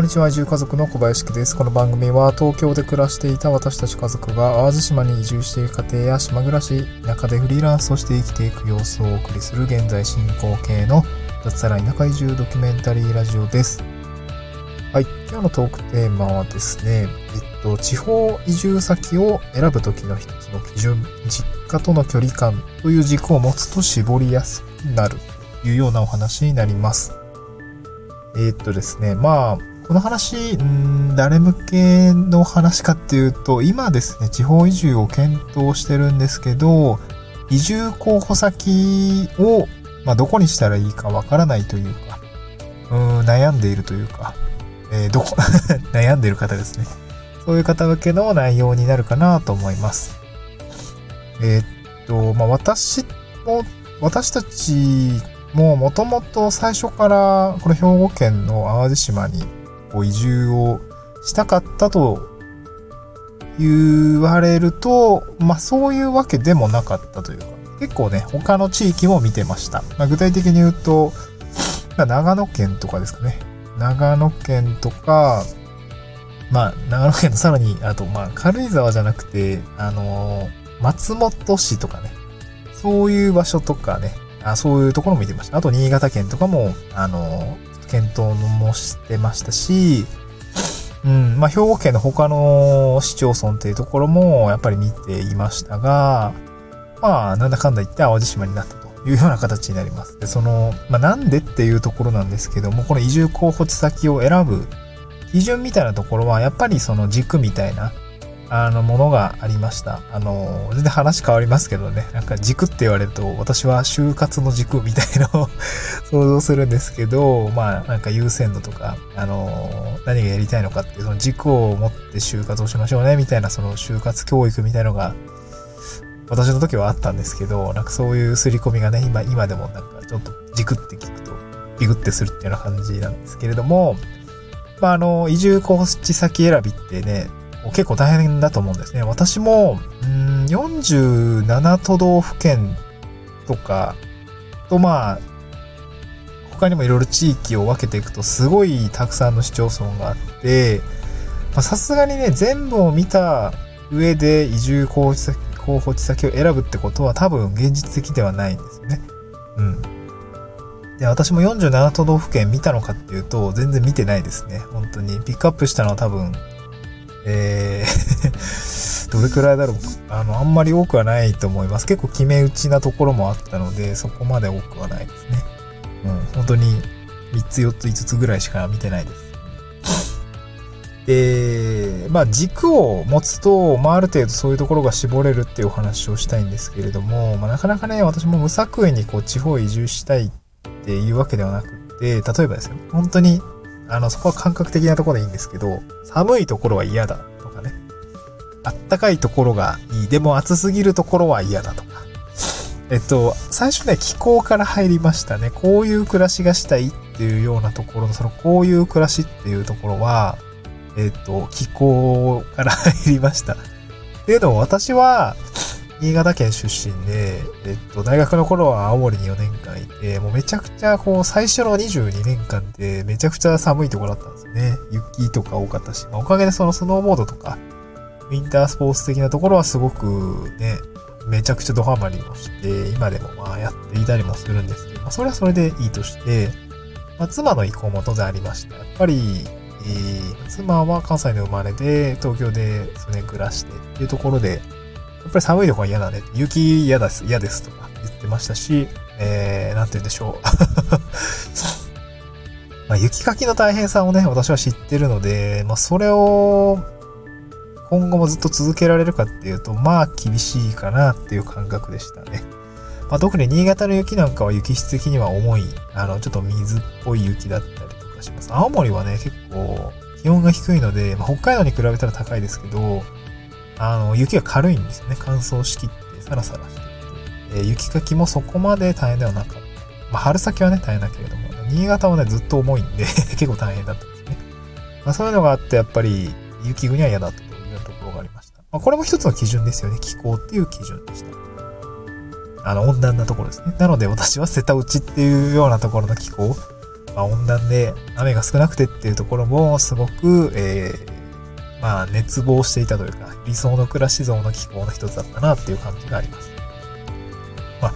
こんにちは。移住家族の小林です。この番組は東京で暮らしていた私たち家族が淡路島に移住している家庭や島暮らし、中でフリーランスとして生きていく様子をお送りする現在進行形の脱サラ田舎移住ドキュメンタリーラジオです。はい。今日のトークテーマはですね、えっと、地方移住先を選ぶ時の一つの基準、実家との距離感という軸を持つと絞りやすくなるというようなお話になります。えー、っとですね、まあ、この話、ん誰向けの話かっていうと、今ですね、地方移住を検討してるんですけど、移住候補先を、まあ、どこにしたらいいかわからないというか、うん悩んでいるというか、えー、どこ 悩んでいる方ですね。そういう方向けの内容になるかなと思います。えー、っと、まあ、私も、私たちももともと最初からこの兵庫県の淡路島にこう移住をしたかったと言われると、まあそういうわけでもなかったというか、結構ね、他の地域も見てました。まあ、具体的に言うと、長野県とかですかね。長野県とか、まあ、長野県のさらに、あと、まあ、軽井沢じゃなくて、あのー、松本市とかね。そういう場所とかね。あそういうところも見てました。あと、新潟県とかも、あのー、検討もしてましたし、うん、まあ、兵庫県の他の市町村っていうところもやっぱり見ていましたが、まあ、なんだかんだ言って淡路島になったというような形になります。で、その、まあ、なんでっていうところなんですけども、この移住候補地先を選ぶ基準みたいなところは、やっぱりその軸みたいな、あの、ものがありました。あの、全然話変わりますけどね。なんか軸って言われると、私は就活の軸みたいのを 想像するんですけど、まあ、なんか優先度とか、あの、何がやりたいのかっていう、その軸を持って就活をしましょうね、みたいな、その就活教育みたいのが、私の時はあったんですけど、なんかそういう刷り込みがね、今、今でもなんかちょっと軸って聞くと、ビグってするっていうような感じなんですけれども、まあ、あの、移住候補地先選びってね、結構大変だと思うんですね。私も、うん、47都道府県とかと、まあ、他にもいろいろ地域を分けていくと、すごいたくさんの市町村があって、さすがにね、全部を見た上で移住候補地先候補地先を選ぶってことは多分現実的ではないんですよね。うん。で、私も47都道府県見たのかっていうと、全然見てないですね。本当に。ピックアップしたのは多分えー どれくらいだろう？あの、あんまり多くはないと思います。結構決め打ちなところもあったので、そこまで多くはないですね。うん、本当に3つ4つ5つぐらいしか見てないです。で、まあ軸を持つと、まあある程度そういうところが絞れるっていうお話をしたいんですけれども、まあなかなかね、私も無作為にこう地方移住したいっていうわけではなくて、例えばですよ、本当にあの、そこは感覚的なところでいいんですけど、寒いところは嫌だとかね。あったかいところがいい。でも暑すぎるところは嫌だとか。えっと、最初ね、気候から入りましたね。こういう暮らしがしたいっていうようなところの、その、こういう暮らしっていうところは、えっと、気候から入りました。っていうのも私は、新潟県出身で、えっと、大学の頃は青森に4年間いて、もうめちゃくちゃこう、最初の22年間ってめちゃくちゃ寒いところだったんですよね。雪とか多かったし、まあ、おかげでそのスノーボードとか、ウィンタースポーツ的なところはすごくね、めちゃくちゃドハマりをして、今でもまあやっていたりもするんですけど、まあそれはそれでいいとして、まあ妻の意向も当然ありました。やっぱり、えー、妻は関西で生まれて、東京で数年暮らしてっていうところで、やっぱり寒いとこは嫌だね。雪嫌です、嫌ですとか言ってましたし、えー、なんて言うんでしょう。まあ、雪かきの大変さをね、私は知ってるので、まあ、それを、今後もずっと続けられるかっていうと、まあ、厳しいかなっていう感覚でしたね。まあ、特に新潟の雪なんかは雪質的には重い、あの、ちょっと水っぽい雪だったりとかします。青森はね、結構気温が低いので、まあ、北海道に比べたら高いですけど、あの、雪が軽いんですよね。乾燥しきってサラサラしてて。え、雪かきもそこまで大変ではなかった。まあ、春先はね、大変だけれども、新潟はね、ずっと重いんで 結構大変だったんですね。まあ、そういうのがあって、やっぱり、雪国は嫌だったというところがありました。まあ、これも一つの基準ですよね。気候っていう基準でした。あの、温暖なところですね。なので私は瀬田内っていうようなところの気候まあ、温暖で雨が少なくてっていうところもすごく、えー、まあ、熱望していたというか、理想の暮らし像の気候の一つだったなっていう感じがあります。まあ、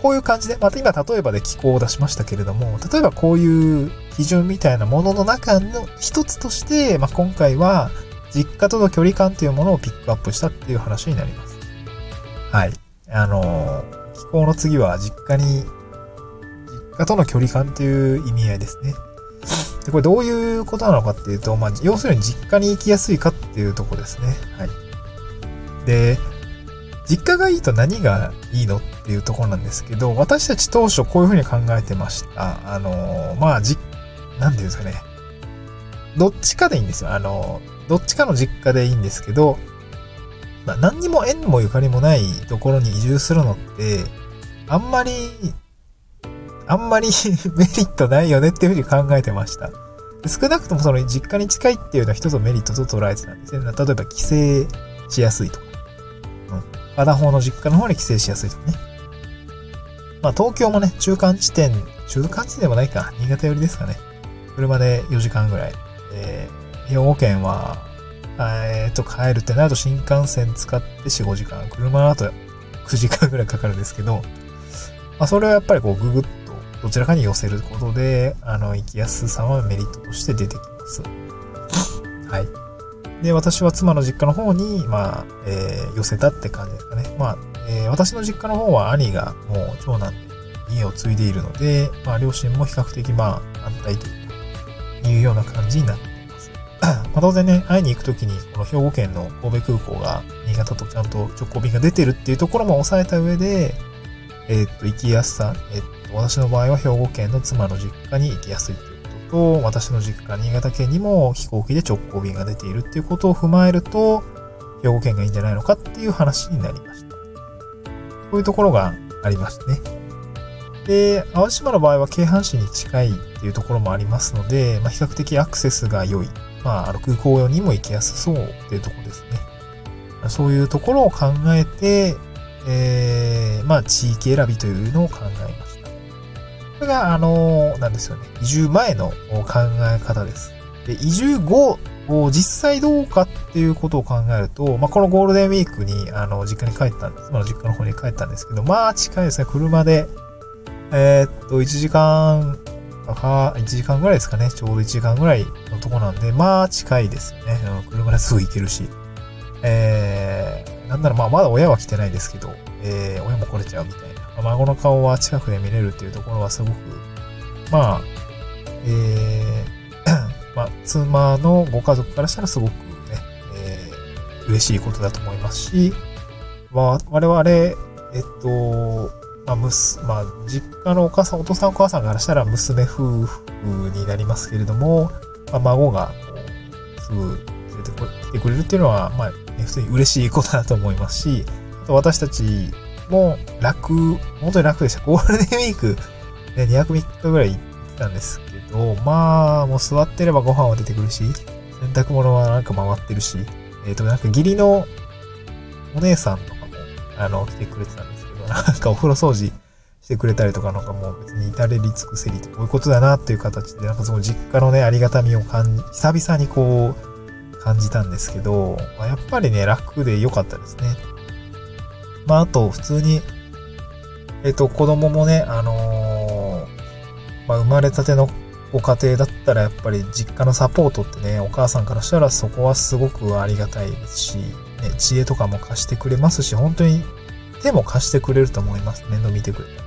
こういう感じで、また今例えばで気候を出しましたけれども、例えばこういう基準みたいなものの中の一つとして、まあ、今回は実家との距離感というものをピックアップしたっていう話になります。はい。あの、気候の次は実家に実家との距離感っていう意味合いですね。で、これどういうことなのかっていうと、まあ、要するに実家に行きやすいかっていうとこですね。はい。で、実家がいいと何がいいのっていうところなんですけど、私たち当初こういうふうに考えてました。あの、まあ、じ、なんていうんですかね。どっちかでいいんですよ。あの、どっちかの実家でいいんですけど、まあ、何にも縁もゆかりもないところに移住するのって、あんまりあんまり メリットないよねっていうふうに考えてました。少なくともその実家に近いっていうのは一つのメリットと捉えてたんですね。例えば帰省しやすいとか。うん。片方の実家の方に帰省しやすいとかね。まあ東京もね、中間地点、中間地点でもないか。新潟寄りですかね。車で4時間ぐらい。えー、兵庫県は、えー、と、帰るってなると新幹線使って4、5時間。車の後9時間ぐらいかかるんですけど、まあそれはやっぱりこうググッどちらかに寄せることで、あの、行きやすさはメリットとして出てきます。はい。で、私は妻の実家の方に、まあ、えー、寄せたって感じですかね。まあ、えー、私の実家の方は兄がもう長男で家を継いでいるので、まあ、両親も比較的、まあ、反対というような感じになっています。まあ、当然ね、会いに行くときに、この兵庫県の神戸空港が、新潟とちゃんと直行便が出てるっていうところも抑えた上で、えー、っと、行きやすさ、えー、っ私の場合は兵庫県の妻の実家に行きやすいということと、私の実家、新潟県にも飛行機で直行便が出ているっていうことを踏まえると、兵庫県がいいんじゃないのかっていう話になりました。こういうところがありましてね。で、淡路島の場合は京阪市に近いっていうところもありますので、まあ、比較的アクセスが良い。まあ、あの空港用にも行きやすそうっていうところですね。そういうところを考えて、えー、まあ、地域選びというのを考えます。これが、あの、なんですよね。移住前の考え方です。で、移住後、を実際どうかっていうことを考えると、まあ、このゴールデンウィークに、あの、実家に帰ったんです。まあ、実家の方に帰ったんですけど、まあ、近いですね。車で、えー、っと、1時間か、1時間ぐらいですかね。ちょうど1時間ぐらいのとこなんで、まあ、近いですね。車ですぐ行けるし。えー、なんならまあ、まだ親は来てないですけど、えー、親も来れちゃうみたいな。孫の顔は近くで見れるっていうところはすごく、まあ、えー、まあ、妻のご家族からしたらすごくね、えー、嬉しいことだと思いますし、まあ、我々、えっと、まあ、むす、まあ、実家のお母さん、お父さんお母さんからしたら娘夫婦になりますけれども、まあ、孫が、こう、すぐ連れてきてくれるっていうのは、まあ、普通に嬉しいことだと思いますし、あと私たちも楽、本当に楽でした。ゴールデンウィーク、ね、2泊3日ぐらい行ったんですけど、まあ、もう座ってればご飯は出てくるし、洗濯物はなんか回ってるし、えっ、ー、と、なんか義理のお姉さんとかも、あの、来てくれてたんですけど、なんかお風呂掃除してくれたりとかなんかもう別に至れり尽くせりとこういうことだなっていう形で、なんかその実家のね、ありがたみを感じ、久々にこう、感じたんですけど、まあ、やっぱりね、楽で良かったですね。まあ、あと、普通に、えっと、子供もね、あのー、まあ、生まれたてのご家庭だったら、やっぱり実家のサポートってね、お母さんからしたらそこはすごくありがたいですし、ね、知恵とかも貸してくれますし、本当に手も貸してくれると思います。面倒見てくれたね。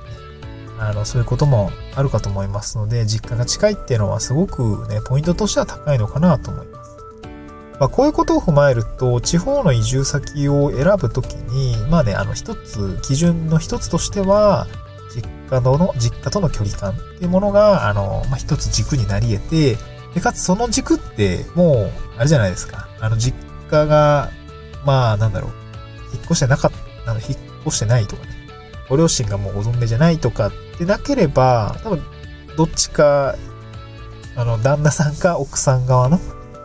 あの、そういうこともあるかと思いますので、実家が近いっていうのはすごくね、ポイントとしては高いのかなと思います。まあ、こういうことを踏まえると、地方の移住先を選ぶときに、まあね、あの一つ、基準の一つとしては、実家の、実家との距離感っていうものが、あの、まあ、一つ軸になり得て、で、かつその軸って、もう、あれじゃないですか。あの、実家が、まあ、なんだろう、引っ越してなかった、あの、引っ越してないとかね、ご両親がもうご存命じゃないとかってなければ、多分、どっちか、あの、旦那さんか奥さん側の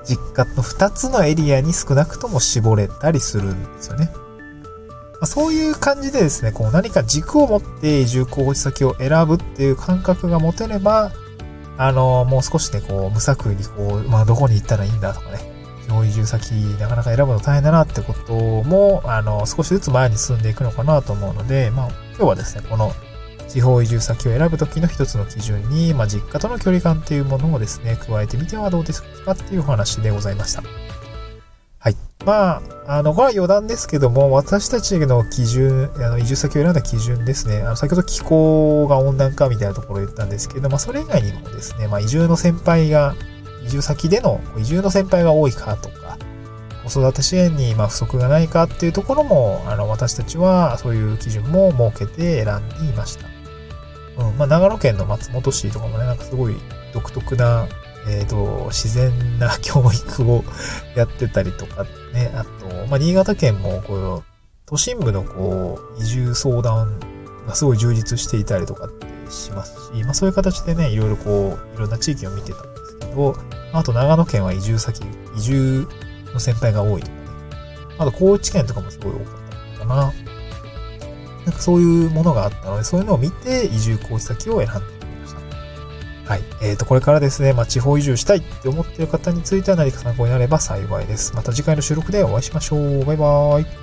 実家の2つのエリアに少なくとも絞れたりするんですよね。ま、そういう感じでですね、こう何か軸を持って移住候補地先を選ぶっていう感覚が持てれば、あの、もう少しね、こう、無作為にこう、まあ、どこに行ったらいいんだとかね、地方移住先、なかなか選ぶの大変だなってことも、あの、少しずつ前に進んでいくのかなと思うので、まあ、今日はですね、この、地方移住先を選ぶときの一つの基準に、まあ、実家との距離感っていうものをですね、加えてみてはどうですかっていうお話でございました。はい。まあ、あの、これは余談ですけども、私たちの基準、あの、移住先を選んだ基準ですね。あの、先ほど気候が温暖化みたいなところを言ったんですけど、まあ、それ以外にもですね、まあ、移住の先輩が、移住先での移住の先輩が多いかとか、子育て支援にま不足がないかっていうところも、あの、私たちはそういう基準も設けて選んでいました。うん、まあ、長野県の松本市とかもね、なんかすごい独特なえっ、ー、と、自然な教育をやってたりとかね、あと、まあ、新潟県も、こう、都心部のこう、移住相談がすごい充実していたりとかってしますし、まあそういう形でね、いろいろこう、いろんな地域を見てたんですけど、あと長野県は移住先、移住の先輩が多いとかね。あと高知県とかもすごい多かったのかな。なんかそういうものがあったので、そういうのを見て移住工事先を選んでみましたはい。えっ、ー、と、これからですね、まあ、地方移住したいって思っている方については何か参考になれば幸いです。また次回の収録でお会いしましょう。バイバーイ。